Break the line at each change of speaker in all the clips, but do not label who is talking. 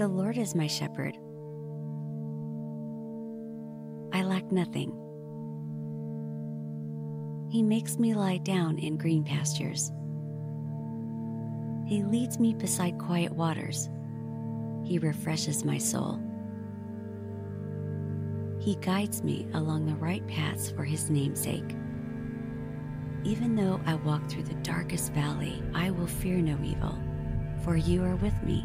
The Lord is my shepherd. I lack nothing. He makes me lie down in green pastures. He leads me beside quiet waters. He refreshes my soul. He guides me along the right paths for his namesake. Even though I walk through the darkest valley, I will fear no evil, for you are with me.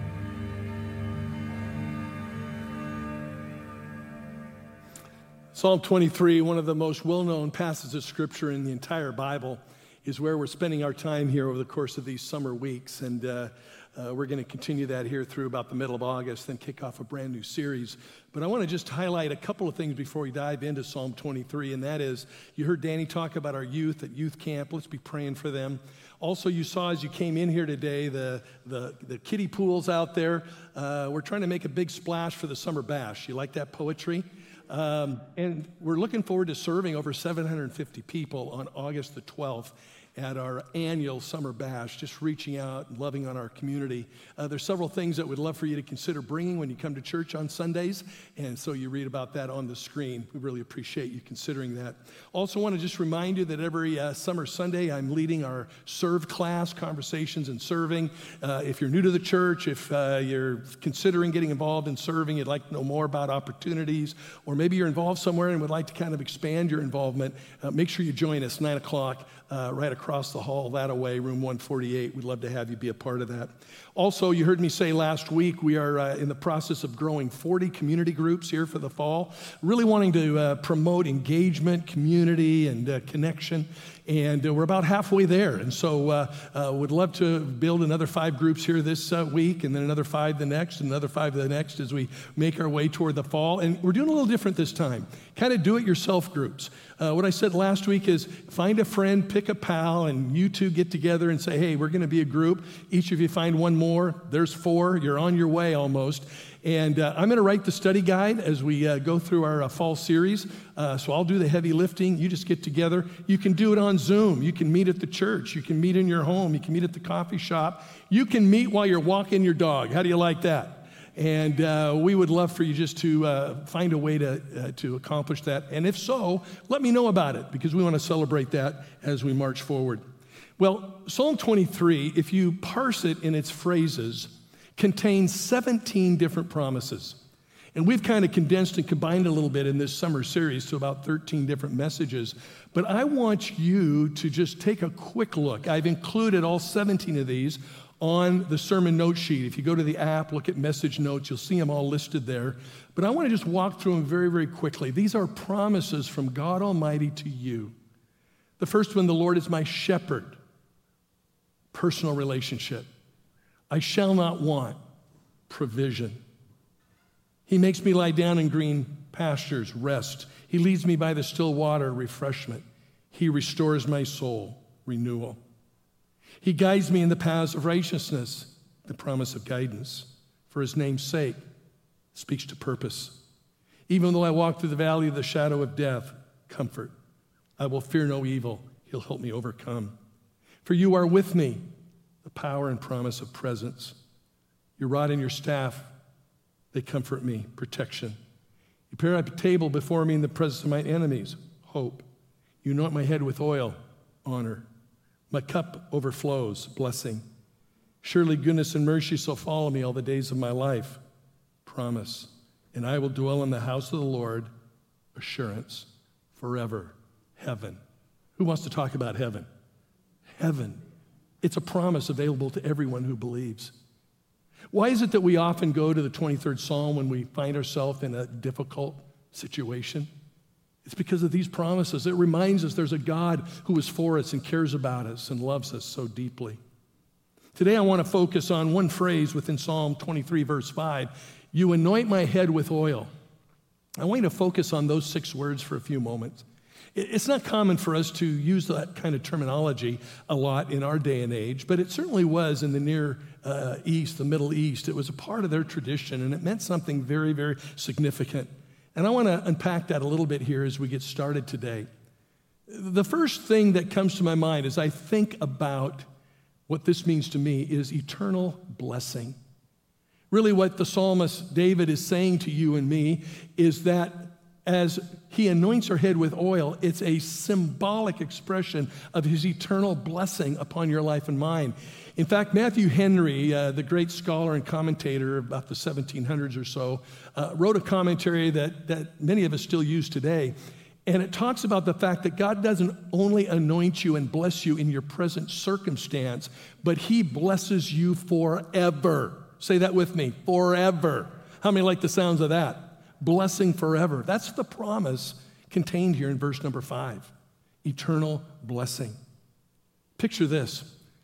Psalm 23, one of the most well known passages of scripture in the entire Bible, is where we're spending our time here over the course of these summer weeks. And uh, uh, we're going to continue that here through about the middle of August, then kick off a brand new series. But I want to just highlight a couple of things before we dive into Psalm 23, and that is you heard Danny talk about our youth at youth camp. Let's be praying for them. Also, you saw as you came in here today the, the, the kiddie pools out there. Uh, we're trying to make a big splash for the summer bash. You like that poetry? Um, and we're looking forward to serving over 750 people on August the 12th at our annual summer bash, just reaching out and loving on our community. Uh, there's several things that we'd love for you to consider bringing when you come to church on Sundays, and so you read about that on the screen. We really appreciate you considering that. Also, want to just remind you that every uh, summer Sunday, I'm leading our serve class, Conversations and Serving. Uh, if you're new to the church, if uh, you're considering getting involved in serving, you'd like to know more about opportunities, or maybe you're involved somewhere and would like to kind of expand your involvement, uh, make sure you join us 9 o'clock uh, right across the hall that away, room 148. We'd love to have you be a part of that. Also, you heard me say last week, we are uh, in the process of growing 40 community groups here for the fall, really wanting to uh, promote engagement, community, and uh, connection and uh, we're about halfway there. And so, uh, uh, would love to build another five groups here this week, and then another five the next, and another five the next as we make our way toward the fall. And we're doing a little different this time, kind of do-it-yourself groups. Uh, what I said last week is find a friend, pick a pal, and you two get together and say, "Hey, we're going to be a group. Each of you find one more. There's four. You're on your way almost." And uh, I'm going to write the study guide as we uh, go through our uh, fall series. Uh, so I'll do the heavy lifting. You just get together. You can do it on Zoom. You can meet at the church. You can meet in your home. You can meet at the coffee shop. You can meet while you're walking your dog. How do you like that? And uh, we would love for you just to uh, find a way to, to accomplish that. And if so, let me know about it because we want to celebrate that as we march forward. Well, Psalm 23, if you parse it in its phrases, contains 17 different promises. And we've kind of condensed and combined a little bit in this summer series to about 13 different messages. But I want you to just take a quick look. I've included all 17 of these on the sermon note sheet. If you go to the app, look at message notes, you'll see them all listed there. But I want to just walk through them very, very quickly. These are promises from God Almighty to you. The first one the Lord is my shepherd, personal relationship. I shall not want provision. He makes me lie down in green pastures, rest. He leads me by the still water, refreshment. He restores my soul, renewal. He guides me in the paths of righteousness, the promise of guidance. For his name's sake, speaks to purpose. Even though I walk through the valley of the shadow of death, comfort. I will fear no evil. He'll help me overcome. For you are with me the power and promise of presence. Your rod and your staff, they comfort me, protection. You prepare a table before me in the presence of my enemies, hope. You anoint my head with oil, honor. My cup overflows, blessing. Surely goodness and mercy shall follow me all the days of my life, promise. And I will dwell in the house of the Lord, assurance, forever, heaven. Who wants to talk about heaven? Heaven. It's a promise available to everyone who believes. Why is it that we often go to the 23rd Psalm when we find ourselves in a difficult situation? It's because of these promises. It reminds us there's a God who is for us and cares about us and loves us so deeply. Today, I want to focus on one phrase within Psalm 23, verse 5 You anoint my head with oil. I want you to focus on those six words for a few moments. It's not common for us to use that kind of terminology a lot in our day and age, but it certainly was in the Near uh, East, the Middle East. It was a part of their tradition, and it meant something very, very significant. And I want to unpack that a little bit here as we get started today. The first thing that comes to my mind as I think about what this means to me is eternal blessing. Really, what the psalmist David is saying to you and me is that as he anoints her head with oil, it's a symbolic expression of his eternal blessing upon your life and mine. In fact, Matthew Henry, uh, the great scholar and commentator about the 1700s or so, uh, wrote a commentary that, that many of us still use today. And it talks about the fact that God doesn't only anoint you and bless you in your present circumstance, but He blesses you forever. Say that with me forever. How many like the sounds of that? Blessing forever. That's the promise contained here in verse number five eternal blessing. Picture this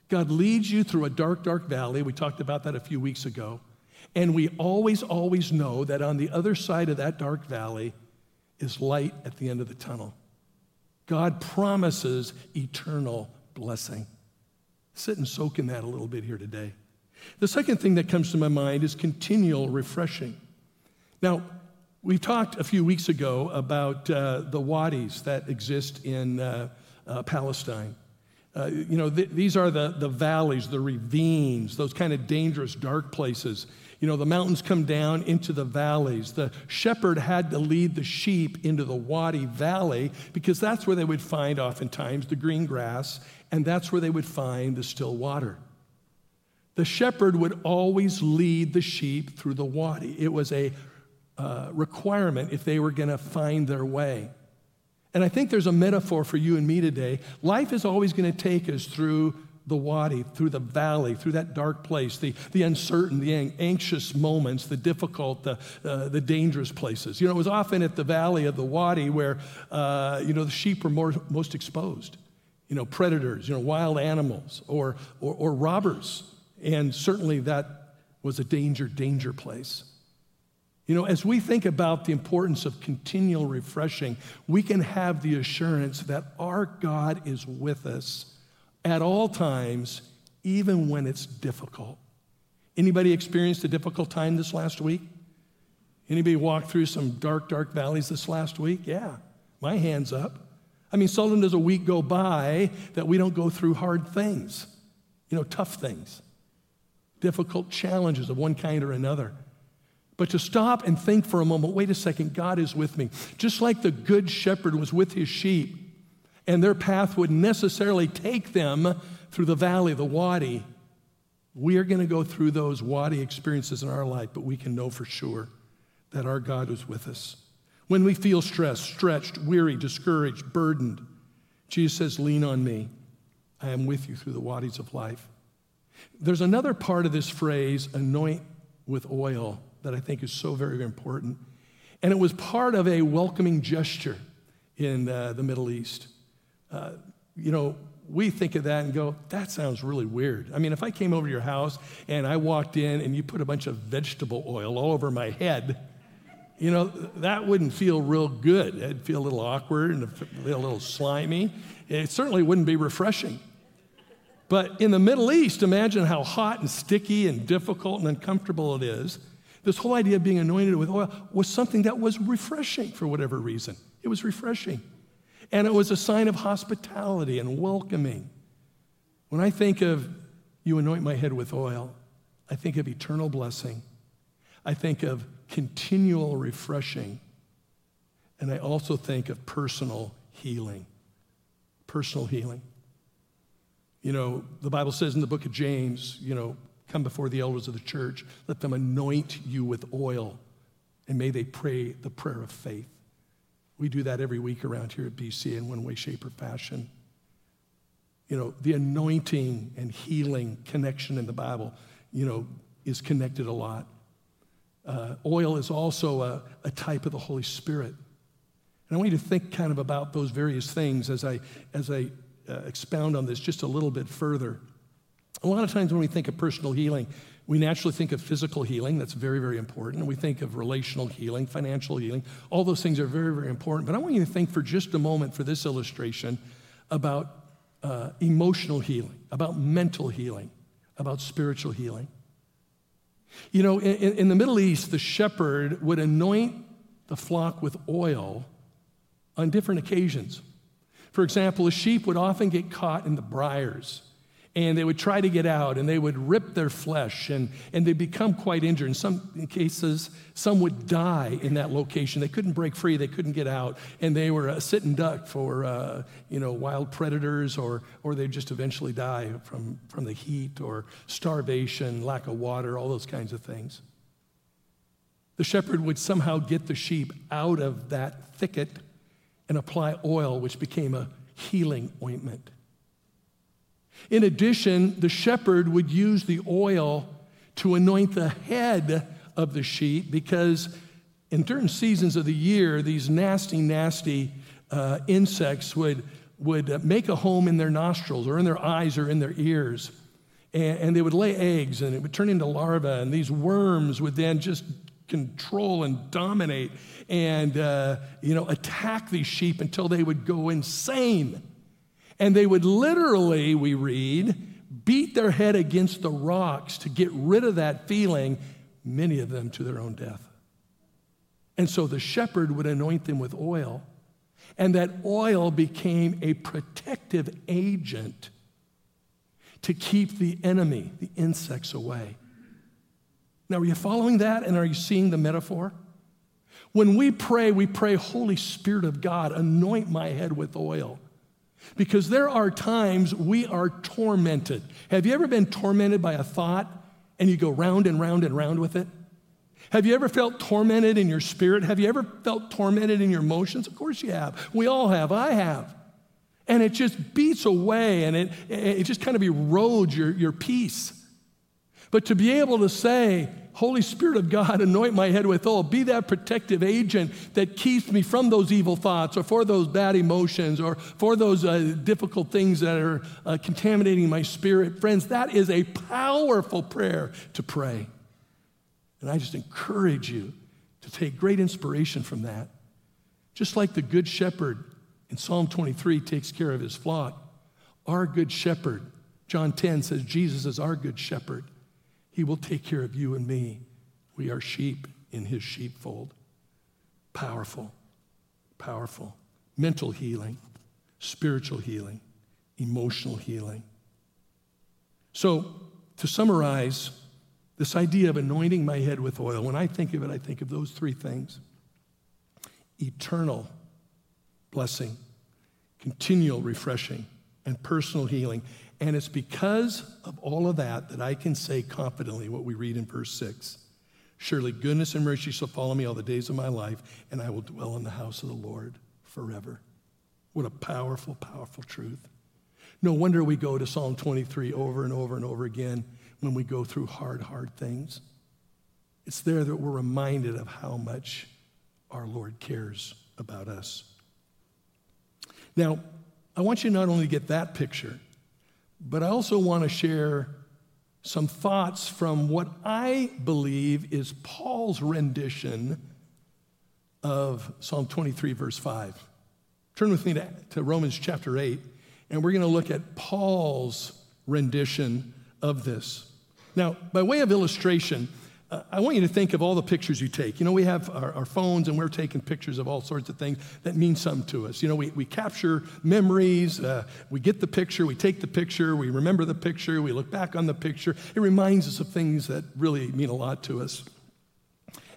God leads you through a dark, dark valley. We talked about that a few weeks ago. And we always, always know that on the other side of that dark valley, is light at the end of the tunnel. God promises eternal blessing. Sit and soak in that a little bit here today. The second thing that comes to my mind is continual refreshing. Now, we talked a few weeks ago about uh, the wadis that exist in uh, uh, Palestine. Uh, you know, th- these are the, the valleys, the ravines, those kind of dangerous, dark places you know, the mountains come down into the valleys. The shepherd had to lead the sheep into the Wadi Valley because that's where they would find oftentimes the green grass and that's where they would find the still water. The shepherd would always lead the sheep through the wadi. It was a uh, requirement if they were going to find their way. And I think there's a metaphor for you and me today. Life is always going to take us through the wadi, through the valley, through that dark place, the, the uncertain, the anxious moments, the difficult, the, uh, the dangerous places. You know, it was often at the valley of the wadi where, uh, you know, the sheep were more, most exposed. You know, predators, you know, wild animals or, or, or robbers. And certainly that was a danger, danger place. You know, as we think about the importance of continual refreshing, we can have the assurance that our God is with us at all times, even when it's difficult. Anybody experienced a difficult time this last week? Anybody walked through some dark, dark valleys this last week? Yeah, my hand's up. I mean, seldom does a week go by that we don't go through hard things, you know, tough things, difficult challenges of one kind or another. But to stop and think for a moment wait a second, God is with me. Just like the good shepherd was with his sheep, and their path would necessarily take them through the valley, the wadi. We are going to go through those wadi experiences in our life, but we can know for sure that our God is with us. When we feel stressed, stretched, weary, discouraged, burdened, Jesus says, Lean on me. I am with you through the wadis of life. There's another part of this phrase, anoint with oil, that I think is so very important. And it was part of a welcoming gesture in uh, the Middle East. Uh, you know, we think of that and go, that sounds really weird. I mean, if I came over to your house and I walked in and you put a bunch of vegetable oil all over my head, you know, that wouldn't feel real good. It'd feel a little awkward and a little slimy. It certainly wouldn't be refreshing. But in the Middle East, imagine how hot and sticky and difficult and uncomfortable it is. This whole idea of being anointed with oil was something that was refreshing for whatever reason. It was refreshing. And it was a sign of hospitality and welcoming. When I think of you anoint my head with oil, I think of eternal blessing. I think of continual refreshing. And I also think of personal healing. Personal healing. You know, the Bible says in the book of James, you know, come before the elders of the church, let them anoint you with oil, and may they pray the prayer of faith. We do that every week around here at BC in one way, shape, or fashion. You know, the anointing and healing connection in the Bible, you know, is connected a lot. Uh, oil is also a, a type of the Holy Spirit. And I want you to think kind of about those various things as I, as I uh, expound on this just a little bit further. A lot of times when we think of personal healing, we naturally think of physical healing. That's very, very important. We think of relational healing, financial healing. All those things are very, very important. But I want you to think for just a moment for this illustration about uh, emotional healing, about mental healing, about spiritual healing. You know, in, in the Middle East, the shepherd would anoint the flock with oil on different occasions. For example, a sheep would often get caught in the briars and they would try to get out and they would rip their flesh and, and they become quite injured. In some cases, some would die in that location. They couldn't break free, they couldn't get out, and they were a sitting duck for uh, you know, wild predators or, or they'd just eventually die from, from the heat or starvation, lack of water, all those kinds of things. The shepherd would somehow get the sheep out of that thicket and apply oil, which became a healing ointment. In addition, the shepherd would use the oil to anoint the head of the sheep because in certain seasons of the year, these nasty, nasty uh, insects would, would make a home in their nostrils or in their eyes or in their ears. And, and they would lay eggs and it would turn into larvae, and these worms would then just control and dominate and uh, you know attack these sheep until they would go insane and they would literally, we read, beat their head against the rocks to get rid of that feeling, many of them to their own death. And so the shepherd would anoint them with oil, and that oil became a protective agent to keep the enemy, the insects, away. Now, are you following that and are you seeing the metaphor? When we pray, we pray, Holy Spirit of God, anoint my head with oil. Because there are times we are tormented. Have you ever been tormented by a thought and you go round and round and round with it? Have you ever felt tormented in your spirit? Have you ever felt tormented in your emotions? Of course you have. We all have. I have. And it just beats away and it, it just kind of erodes your, your peace. But to be able to say, Holy Spirit of God, anoint my head with oil. Be that protective agent that keeps me from those evil thoughts or for those bad emotions or for those uh, difficult things that are uh, contaminating my spirit. Friends, that is a powerful prayer to pray. And I just encourage you to take great inspiration from that. Just like the Good Shepherd in Psalm 23 takes care of his flock, our Good Shepherd, John 10 says Jesus is our Good Shepherd. He will take care of you and me. We are sheep in his sheepfold. Powerful, powerful. Mental healing, spiritual healing, emotional healing. So, to summarize, this idea of anointing my head with oil, when I think of it, I think of those three things eternal blessing, continual refreshing, and personal healing. And it's because of all of that that I can say confidently what we read in verse 6 Surely goodness and mercy shall follow me all the days of my life, and I will dwell in the house of the Lord forever. What a powerful, powerful truth. No wonder we go to Psalm 23 over and over and over again when we go through hard, hard things. It's there that we're reminded of how much our Lord cares about us. Now, I want you not only to get that picture, but I also want to share some thoughts from what I believe is Paul's rendition of Psalm 23, verse 5. Turn with me to, to Romans chapter 8, and we're going to look at Paul's rendition of this. Now, by way of illustration, I want you to think of all the pictures you take. You know, we have our, our, phones and we're taking pictures of all sorts of things that mean something to us. You know, we, we capture memories, uh, we get the picture, we take the picture, we remember the picture, we look back on the picture. It reminds us of things that really mean a lot to us.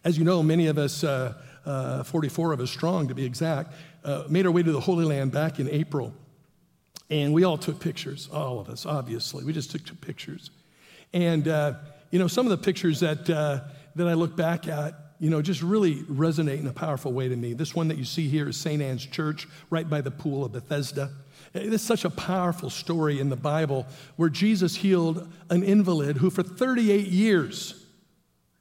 As you know, many of us, uh, uh 44 of us strong to be exact, uh, made our way to the Holy Land back in April. And we all took pictures, all of us, obviously. We just took pictures. And uh, you know, some of the pictures that, uh, that I look back at, you know, just really resonate in a powerful way to me. This one that you see here is St. Anne's Church, right by the pool of Bethesda. It's such a powerful story in the Bible where Jesus healed an invalid who for 38 years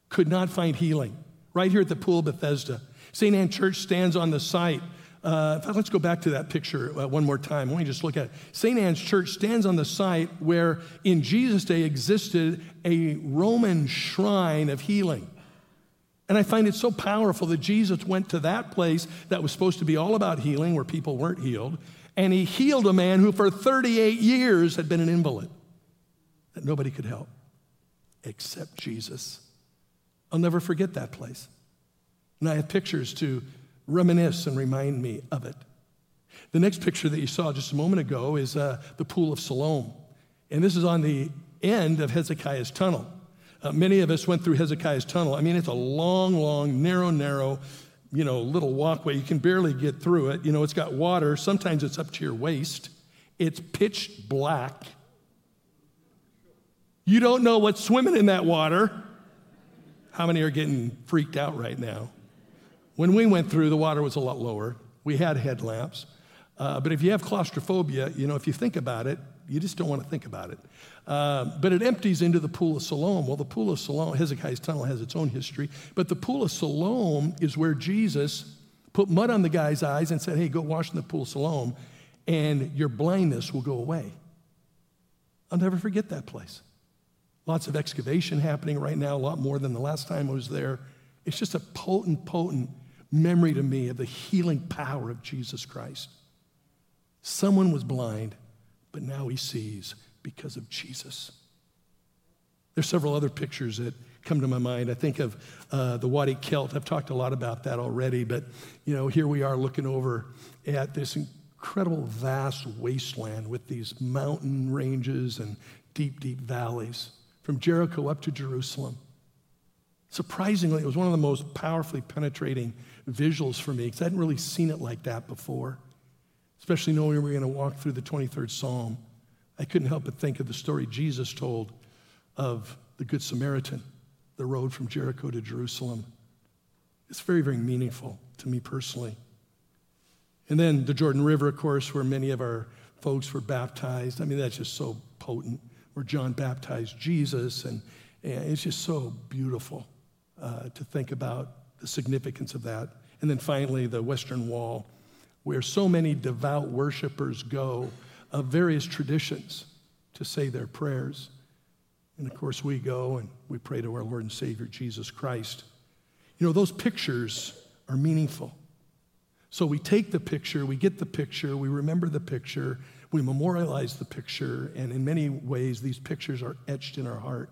could not find healing, right here at the pool of Bethesda. St. Anne Church stands on the site Uh, let's go back to that picture uh, one more time. Let me just look at it. St. Anne's Church stands on the site where in Jesus' day existed a Roman shrine of healing. And I find it so powerful that Jesus went to that place that was supposed to be all about healing, where people weren't healed, and he healed a man who for 38 years had been an invalid that nobody could help except Jesus. I'll never forget that place. And I have pictures to reminisce and remind me of it. The next picture that you saw just a moment ago is uh, the Pool of Siloam. And this is on the end of Hezekiah's tunnel. Uh, many of us went through Hezekiah's tunnel. I mean, it's a long, long, narrow, narrow, you know, little walkway. You can barely get through it. You know, it's got water. Sometimes it's up to your waist. It's pitch black. You don't know what's swimming in that water. How many are getting freaked out right now? When we went through, the water was a lot lower. We had headlamps. Uh, but if you have claustrophobia, you know, if you think about it, you just don't want to think about it. Uh, but it empties into the Pool of Siloam. Well, the Pool of Siloam, Hezekiah's tunnel has its own history, but the Pool of Siloam is where Jesus put mud on the guy's eyes and said, Hey, go wash in the Pool of Siloam, and your blindness will go away. I'll never forget that place. Lots of excavation happening right now, a lot more than the last time I was there. It's just a potent, potent memory to me of the healing power of Jesus Christ. Someone was blind, but now he sees because of Jesus. There's several other pictures that come to my mind. I think of uh, the Wadi Kelt. I've talked a lot about that already, but you know, here we are looking over at this incredible vast wasteland with these mountain ranges and deep, deep valleys from Jericho up to Jerusalem. Surprisingly, it was one of the most powerfully penetrating visuals for me because I hadn't really seen it like that before, especially knowing we were going to walk through the 23rd Psalm. I couldn't help but think of the story Jesus told of the Good Samaritan, the road from Jericho to Jerusalem. It's very, very meaningful to me personally. And then the Jordan River, of course, where many of our folks were baptized. I mean, that's just so potent, where John baptized Jesus, and, and it's just so beautiful uh, to think about the significance of that. And then finally, the Western Wall, where so many devout worshipers go of various traditions to say their prayers. And of course, we go and we pray to our Lord and Savior Jesus Christ. You know, those pictures are meaningful. So we take the picture, we get the picture, we remember the picture, we memorialize the picture, and in many ways, these pictures are etched in our heart.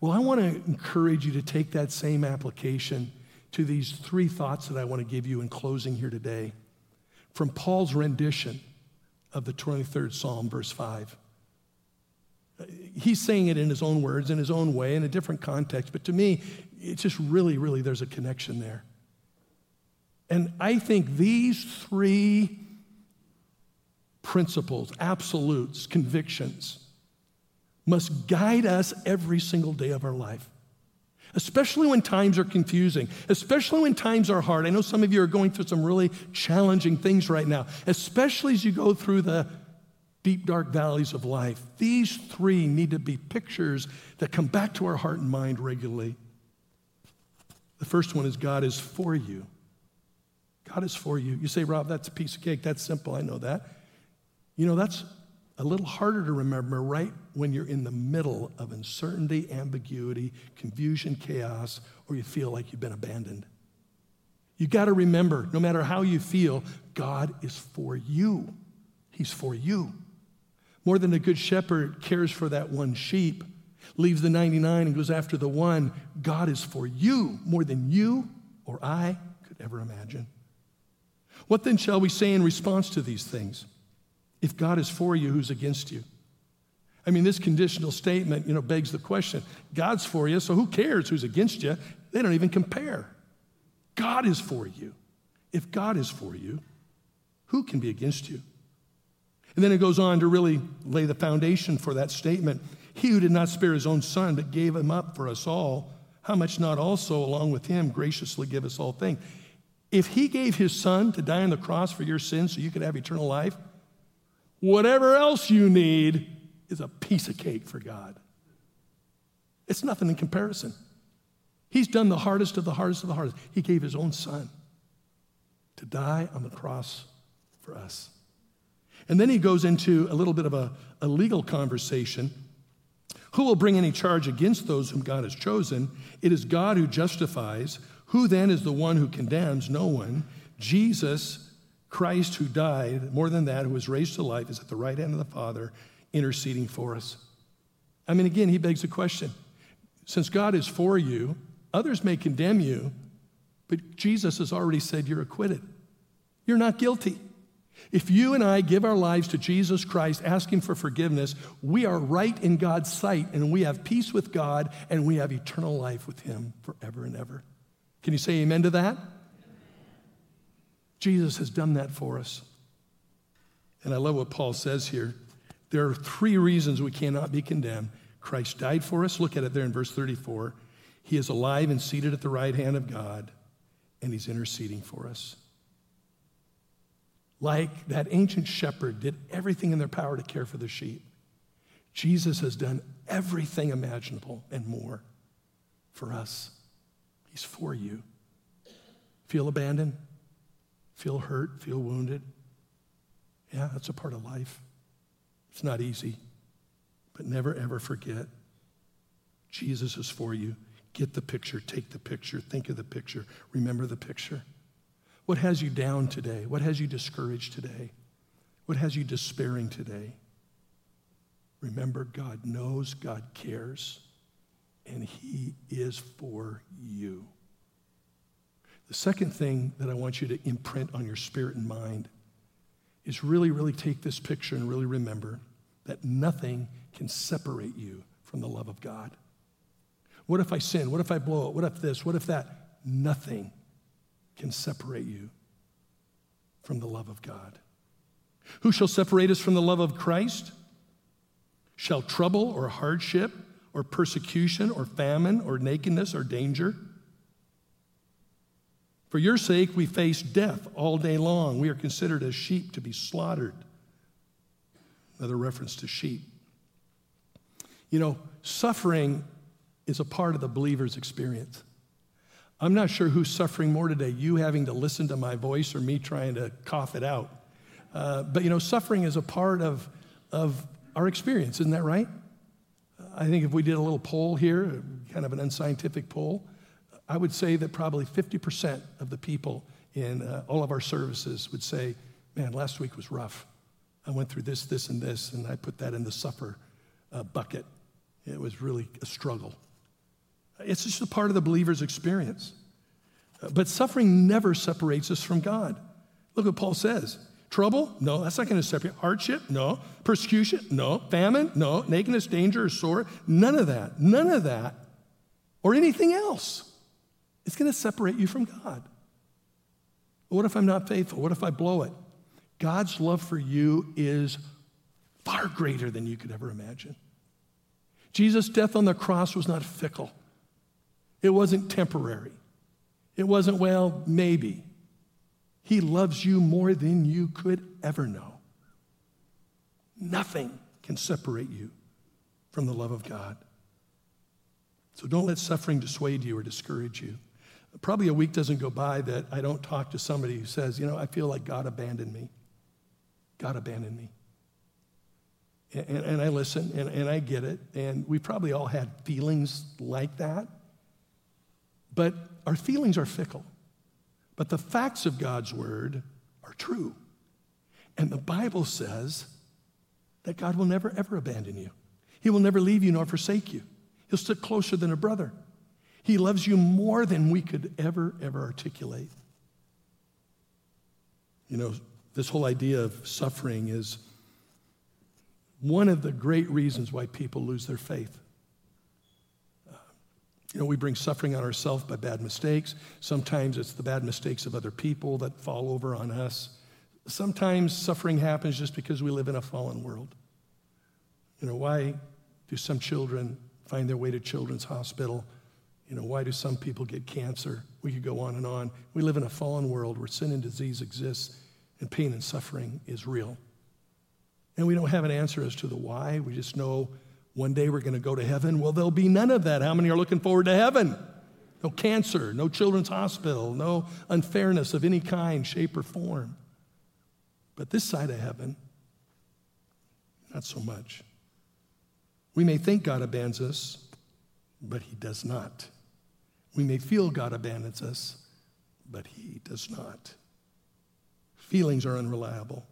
Well, I want to encourage you to take that same application to these three thoughts that I want to give you in closing here today from Paul's rendition of the 23rd Psalm, verse 5. He's saying it in his own words, in his own way, in a different context, but to me, it's just really, really, there's a connection there. And I think these three principles, absolutes, convictions, must guide us every single day of our life. Especially when times are confusing, especially when times are hard. I know some of you are going through some really challenging things right now, especially as you go through the deep, dark valleys of life. These three need to be pictures that come back to our heart and mind regularly. The first one is God is for you. God is for you. You say, Rob, that's a piece of cake. That's simple. I know that. You know, that's a little harder to remember right when you're in the middle of uncertainty, ambiguity, confusion, chaos, or you feel like you've been abandoned. You got to remember, no matter how you feel, God is for you. He's for you. More than a good shepherd cares for that one sheep, leaves the 99 and goes after the one, God is for you more than you or I could ever imagine. What then shall we say in response to these things? If God is for you, who's against you? I mean, this conditional statement, you know, begs the question God's for you, so who cares who's against you? They don't even compare. God is for you. If God is for you, who can be against you? And then it goes on to really lay the foundation for that statement. He who did not spare his own son, but gave him up for us all, how much not also, along with him, graciously give us all things? If he gave his son to die on the cross for your sins so you could have eternal life, whatever else you need is a piece of cake for God. It's nothing in comparison. He's done the hardest of the hardest of the hardest. He gave his own son. to die on the cross for us. And then he goes into a little bit of a, a legal conversation. Who will bring any charge against those whom God has chosen? It is God who justifies. Who then is the one who condemns? No one. Jesus Christ, who died, more than that, who was raised to life, is at the right hand of the Father, interceding for us. I mean, again, he begs the question since God is for you, others may condemn you, but Jesus has already said you're acquitted. You're not guilty. If you and I give our lives to Jesus Christ, asking for forgiveness, we are right in God's sight and we have peace with God and we have eternal life with Him forever and ever. Can you say amen to that? Jesus has done that for us. And I love what Paul says here. There are three reasons we cannot be condemned. Christ died for us. Look at it there in verse 34. He is alive and seated at the right hand of God, and he's interceding for us. Like that ancient shepherd did everything in their power to care for the sheep, Jesus has done everything imaginable and more for us. He's for you. Feel abandoned? Feel hurt? Feel wounded? Yeah, that's a part of life. It's not easy, but never ever forget Jesus is for you. Get the picture, take the picture, think of the picture, remember the picture. What has you down today? What has you discouraged today? What has you despairing today? Remember, God knows, God cares, and He is for you. The second thing that I want you to imprint on your spirit and mind is really, really take this picture and really remember that nothing can separate you from the love of God. What if I sin? What if I blow it? What if this? What if that? Nothing can separate you from the love of God. Who shall separate us from the love of Christ? Shall trouble or hardship or persecution or famine or nakedness or danger? For your sake, we face death all day long. We are considered as sheep to be slaughtered. Another reference to sheep. You know, suffering is a part of the believer's experience. I'm not sure who's suffering more today, you having to listen to my voice or me trying to cough it out. Uh, but you know, suffering is a part of, of our experience, isn't that right? I think if we did a little poll here, kind of an unscientific poll, I would say that probably 50% of the people in uh, all of our services would say, Man, last week was rough. I went through this, this, and this, and I put that in the suffer uh, bucket. It was really a struggle. It's just a part of the believer's experience. Uh, but suffering never separates us from God. Look what Paul says. Trouble? No, that's not going to separate. Hardship? No. Persecution? No. Famine? No. Nakedness, danger, or sore? None of that. None of that. Or anything else. It's going to separate you from God. What if I'm not faithful? What if I blow it? God's love for you is far greater than you could ever imagine. Jesus' death on the cross was not fickle, it wasn't temporary. It wasn't, well, maybe. He loves you more than you could ever know. Nothing can separate you from the love of God. So don't let suffering dissuade you or discourage you. Probably a week doesn't go by that I don't talk to somebody who says, you know, I feel like God abandoned me. God abandoned me. And, and, and I listen and, and I get it. And we probably all had feelings like that. But our feelings are fickle. But the facts of God's word are true. And the Bible says that God will never, ever abandon you. He will never leave you nor forsake you. He'll stick closer than a brother. He loves you more than we could ever, ever articulate. You know, this whole idea of suffering is one of the great reasons why people lose their faith. Uh, you know, we bring suffering on ourselves by bad mistakes. Sometimes it's the bad mistakes of other people that fall over on us. Sometimes suffering happens just because we live in a fallen world. You know, why do some children find their way to children's hospital you know, why do some people get cancer? We could go on and on. We live in a fallen world where sin and disease exists and pain and suffering is real. And we don't have an answer as to the why. We just know one day we're going to go to heaven. Well, there'll be none of that. How many are looking forward to heaven? no cancer, no children's hospital, no unfairness of any kind, shape, or form. But this side of heaven, not so much. We may think God abandons us, but He does not. We may feel God abandons us, but He does not. Feelings are unreliable.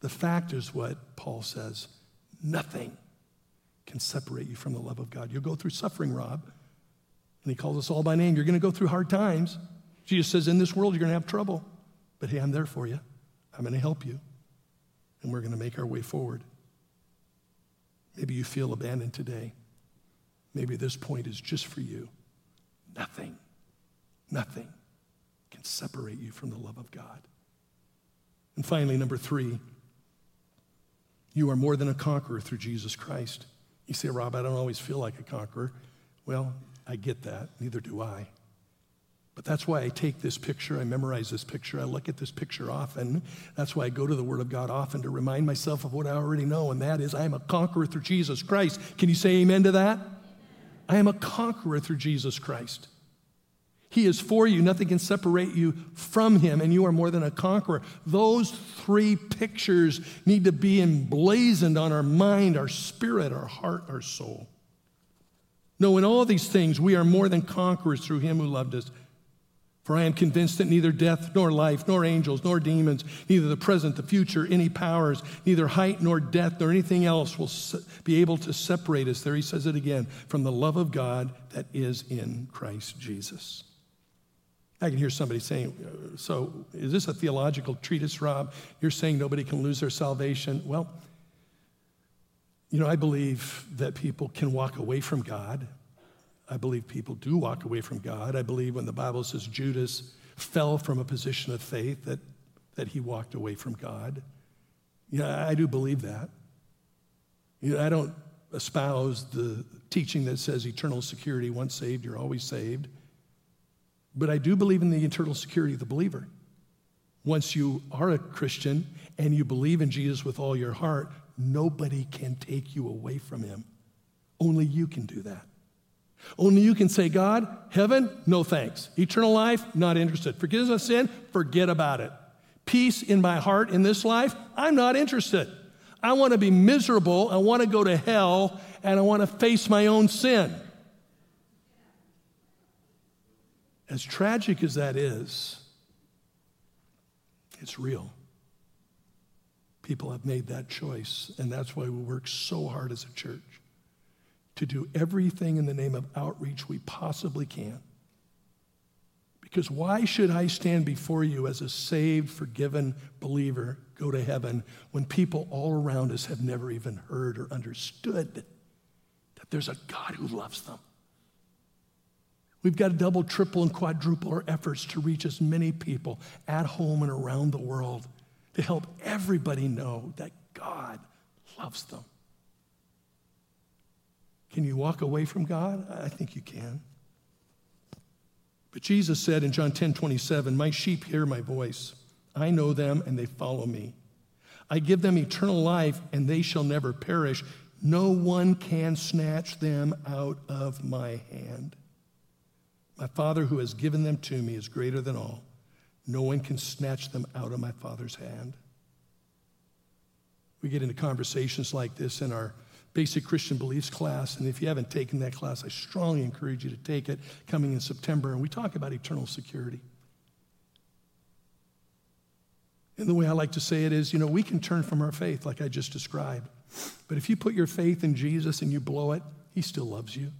The fact is what Paul says nothing can separate you from the love of God. You'll go through suffering, Rob. And he calls us all by name. You're going to go through hard times. Jesus says, In this world, you're going to have trouble. But hey, I'm there for you. I'm going to help you. And we're going to make our way forward. Maybe you feel abandoned today. Maybe this point is just for you. Nothing, nothing can separate you from the love of God. And finally, number three, you are more than a conqueror through Jesus Christ. You say, Rob, I don't always feel like a conqueror. Well, I get that. Neither do I. But that's why I take this picture, I memorize this picture, I look at this picture often. That's why I go to the Word of God often to remind myself of what I already know, and that is I am a conqueror through Jesus Christ. Can you say amen to that? I am a conqueror through Jesus Christ. He is for you. Nothing can separate you from Him, and you are more than a conqueror. Those three pictures need to be emblazoned on our mind, our spirit, our heart, our soul. No, in all these things, we are more than conquerors through Him who loved us. For I am convinced that neither death, nor life, nor angels, nor demons, neither the present, the future, any powers, neither height, nor depth, nor anything else will be able to separate us. There he says it again from the love of God that is in Christ Jesus. I can hear somebody saying, So, is this a theological treatise, Rob? You're saying nobody can lose their salvation? Well, you know, I believe that people can walk away from God I believe people do walk away from God. I believe when the Bible says Judas fell from a position of faith, that, that he walked away from God. Yeah, I do believe that. You know, I don't espouse the teaching that says eternal security, once saved, you're always saved. But I do believe in the eternal security of the believer. Once you are a Christian and you believe in Jesus with all your heart, nobody can take you away from him. Only you can do that. Only you can say, God, heaven, no thanks. Eternal life, not interested. Forgiveness of sin, forget about it. Peace in my heart in this life, I'm not interested. I want to be miserable. I want to go to hell, and I want to face my own sin. As tragic as that is, it's real. People have made that choice, and that's why we work so hard as a church to do everything in the name of outreach we possibly can. Because why should I stand before you as a saved, forgiven believer go to heaven when people all around us have never even heard or understood that there's a God who loves them? We've got to double, triple, and quadruple our efforts to reach as many people at home and around the world to help everybody know that God loves them. Can you walk away from God? I think you can. But Jesus said in John 10 27, My sheep hear my voice. I know them and they follow me. I give them eternal life and they shall never perish. No one can snatch them out of my hand. My Father who has given them to me is greater than all. No one can snatch them out of my Father's hand. We get into conversations like this in our basic Christian beliefs class. And if you haven't taken that class, I strongly encourage you to take it coming in September. And we talk about eternal security. And the way I like to say it is, you know, we can turn from our faith, like I just described. But if you put your faith in Jesus and you blow it, He still loves you.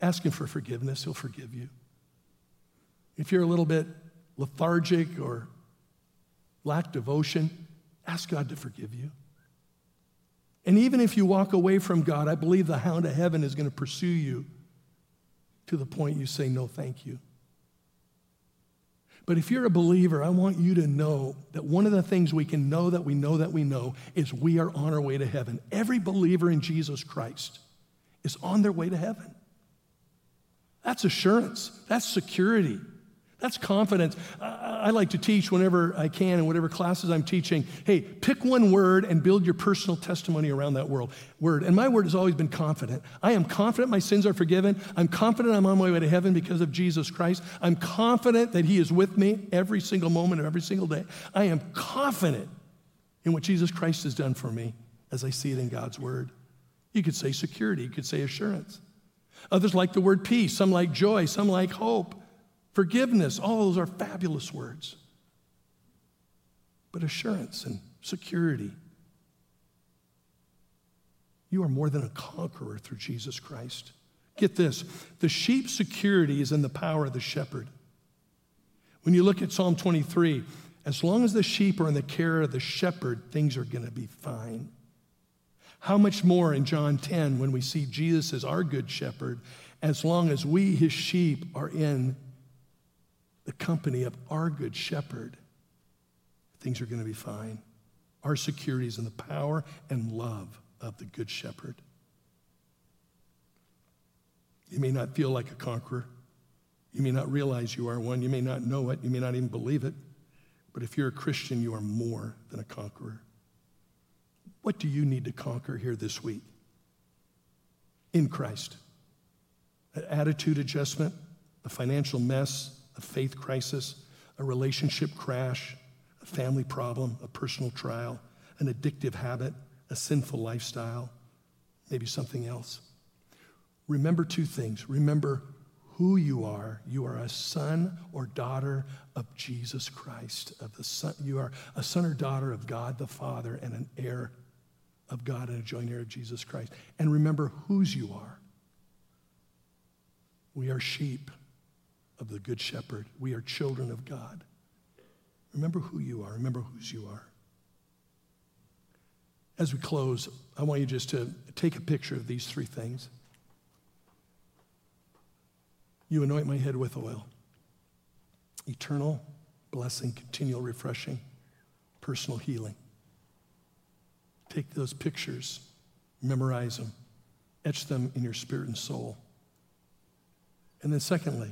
Ask Him for forgiveness, He'll forgive you. If you're a little bit lethargic or lack devotion, ask God to forgive you. And even if you walk away from God, I believe the hound of heaven is going to pursue you to the point you say, No, thank you. But if you're a believer, I want you to know that one of the things we can know that we know that we know is we are on our way to heaven. Every believer in Jesus Christ is on their way to heaven. That's assurance, that's security. That's confidence. I, like to teach whenever I can in whatever classes I'm teaching. Hey, pick one word and build your personal testimony around that word. Word. And my word has always been confident. I am confident my sins are forgiven. I'm confident I'm on my way to heaven because of Jesus Christ. I'm confident that He is with me every single moment of every single day. I am confident in what Jesus Christ has done for me as I see it in God's word. You could say security, you could say assurance. Others like the word peace, some like joy, some like hope. Forgiveness, all those are fabulous words. But assurance and security. You are more than a conqueror through Jesus Christ. Get this the sheep's security is in the power of the shepherd. When you look at Psalm 23, as long as the sheep are in the care of the shepherd, things are going to be fine. How much more in John 10 when we see Jesus as our good shepherd, as long as we, his sheep, are in the company of our good shepherd, things are going to be fine. Our security is in the power and love of the good shepherd. You may not feel like a conqueror. You may not realize you are one. You may not know it. You may not even believe it. But if you're a Christian, you are more than a conqueror. What do you need to conquer here this week? In Christ. An attitude adjustment, a financial mess, a faith crisis, a relationship crash, a family problem, a personal trial, an addictive habit, a sinful lifestyle, maybe something else. Remember two things. Remember who you are. You are a son or daughter of Jesus Christ. Of the son, you are a son or daughter of God the Father and an heir of God and a joint heir of Jesus Christ. And remember whose you are. We are sheep of the Good Shepherd. We are children of God. Remember who you are. Remember whose you are. As we close, I want you just to take a picture of these three things. You anoint my head with oil. Eternal blessing, continual refreshing, personal healing. Take those pictures, memorize them, etch them in your spirit and soul. And then, secondly,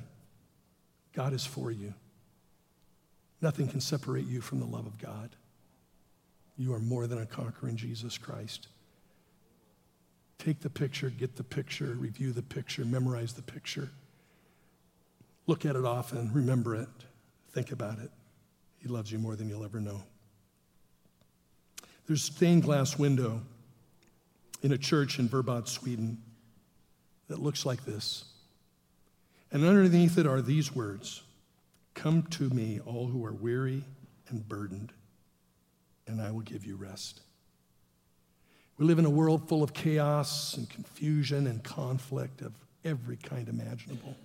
God is for you. Nothing can separate you from the love of God. You are more than a conqueror in Jesus Christ. Take the picture, get the picture, review the picture, memorize the picture. Look at it often, remember it, think about it. He loves you more than you'll ever know. There's a stained glass window in a church in Verbad, Sweden, that looks like this. And underneath it are these words Come to me, all who are weary and burdened, and I will give you rest. We live in a world full of chaos and confusion and conflict of every kind imaginable.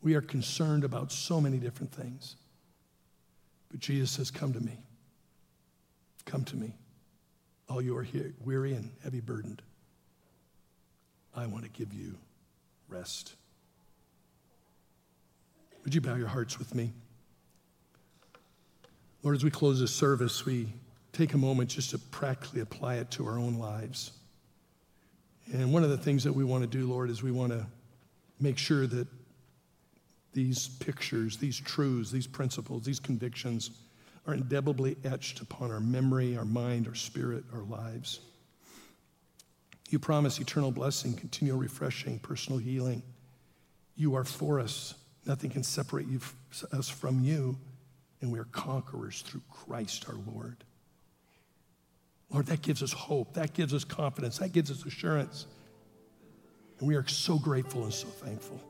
We are concerned about so many different things. But Jesus says, Come to me. Come to me, all you are here, weary and heavy burdened. I want to give you rest. Would you bow your hearts with me? Lord, as we close this service, we take a moment just to practically apply it to our own lives. And one of the things that we want to do, Lord, is we want to make sure that these pictures, these truths, these principles, these convictions are indelibly etched upon our memory, our mind, our spirit, our lives. You promise eternal blessing, continual refreshing, personal healing. You are for us. Nothing can separate you, us from you, and we are conquerors through Christ our Lord. Lord, that gives us hope. That gives us confidence. That gives us assurance. And we are so grateful and so thankful.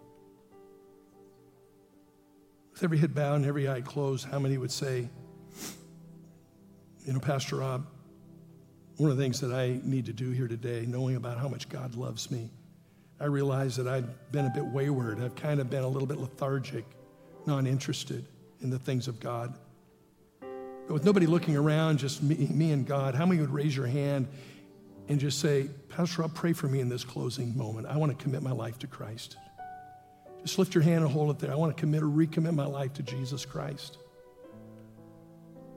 With every head bowed and every eye closed, how many would say, You know, Pastor Rob, one of the things that I need to do here today, knowing about how much God loves me, I realized that I'd been a bit wayward. I've kind of been a little bit lethargic, non interested in the things of God. But with nobody looking around, just me, me and God, how many would raise your hand and just say, Pastor, I'll pray for me in this closing moment. I want to commit my life to Christ. Just lift your hand and hold it there. I want to commit or recommit my life to Jesus Christ.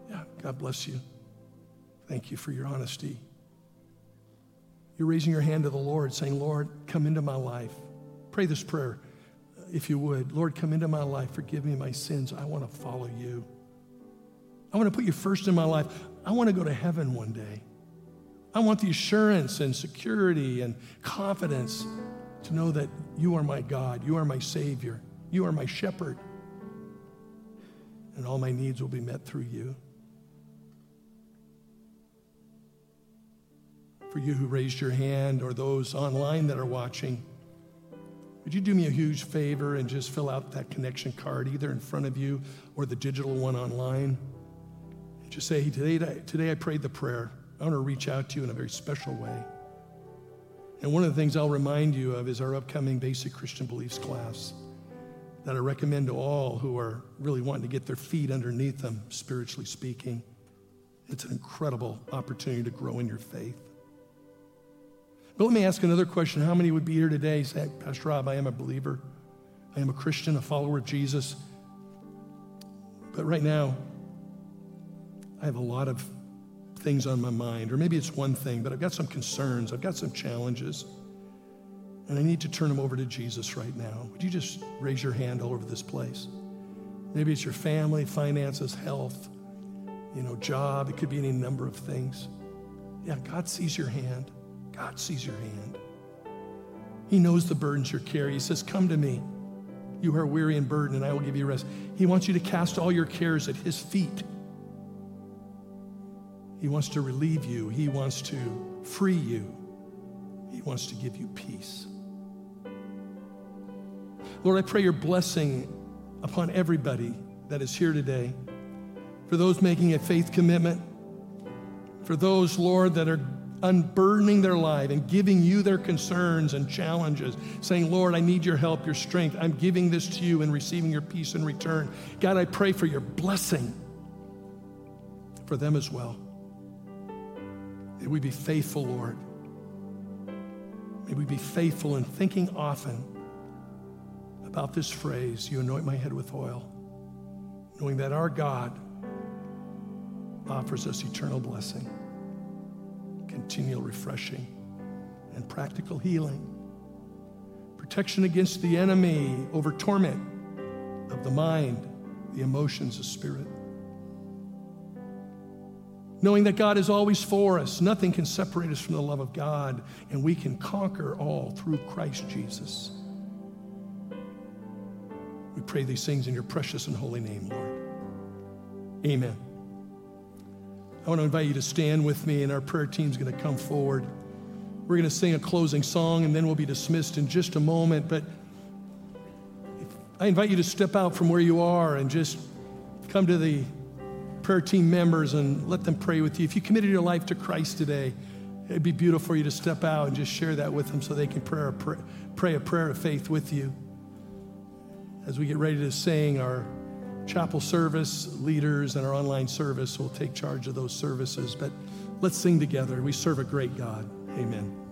Yeah, God bless you. Thank you for your honesty. You're raising your hand to the Lord, saying, Lord, come into my life. Pray this prayer. Uh, if you would, Lord, come into my life, forgive me my sins. I want to follow you. I want to put you first in my life. I want to go to heaven one day. I want the assurance and security and confidence to know that you are my God, you are my Savior, you are my shepherd, and all my needs will be met through you. For you who raised your hand or those online that are watching, would you do me a huge favor and just fill out that connection card either in front of you or the digital one online? Just say, today, today I prayed the prayer. I want to reach out to you in a very special way. And one of the things I'll remind you of is our upcoming basic Christian beliefs class that I recommend to all who are really wanting to get their feet underneath them, spiritually speaking. It's an incredible opportunity to grow in your faith. But let me ask another question. How many would be here today say, Pastor Rob, I am a believer. I am a Christian, a follower of Jesus. But right now, I have a lot of things on my mind, or maybe it's one thing, but I've got some concerns, I've got some challenges, and I need to turn them over to Jesus right now. Would you just raise your hand all over this place? Maybe it's your family, finances, health, you know, job. It could be any number of things. Yeah, God sees your hand. God sees your hand. He knows the burdens you carry. He says, Come to me. You are weary and burdened, and I will give you rest. He wants you to cast all your cares at His feet. He wants to relieve you, He wants to free you, He wants to give you peace. Lord, I pray your blessing upon everybody that is here today. For those making a faith commitment, for those, Lord, that are unburdening their life and giving you their concerns and challenges, saying, Lord, I need your help, your strength. I'm giving this to you and receiving your peace in return. God, I pray for your blessing for them as well. May we be faithful, Lord. May we be faithful in thinking often about this phrase, you anoint my head with oil, knowing that our God offers us eternal blessing, continual refreshing, and practical healing, protection against the enemy over torment of the mind, the emotions, the spirit knowing that God is always for us. Nothing can separate us from the love of God, and we can conquer all through Christ Jesus. We pray these things in your precious and holy name, Lord. Amen. I want to invite you to stand with me, and our prayer team is going to come forward. We're going to sing a closing song, and then we'll be dismissed in just a moment. But I invite you to step out from where you are and just come to the prayer team members and let them pray with you. If you committed your life to Christ today, it'd be beautiful for you to step out and just share that with them so they can pray a, pray, pray a prayer of faith with you. As we get ready to sing our chapel service, leaders and our online service will take charge of those services. But let's sing together. We serve a great God. Amen.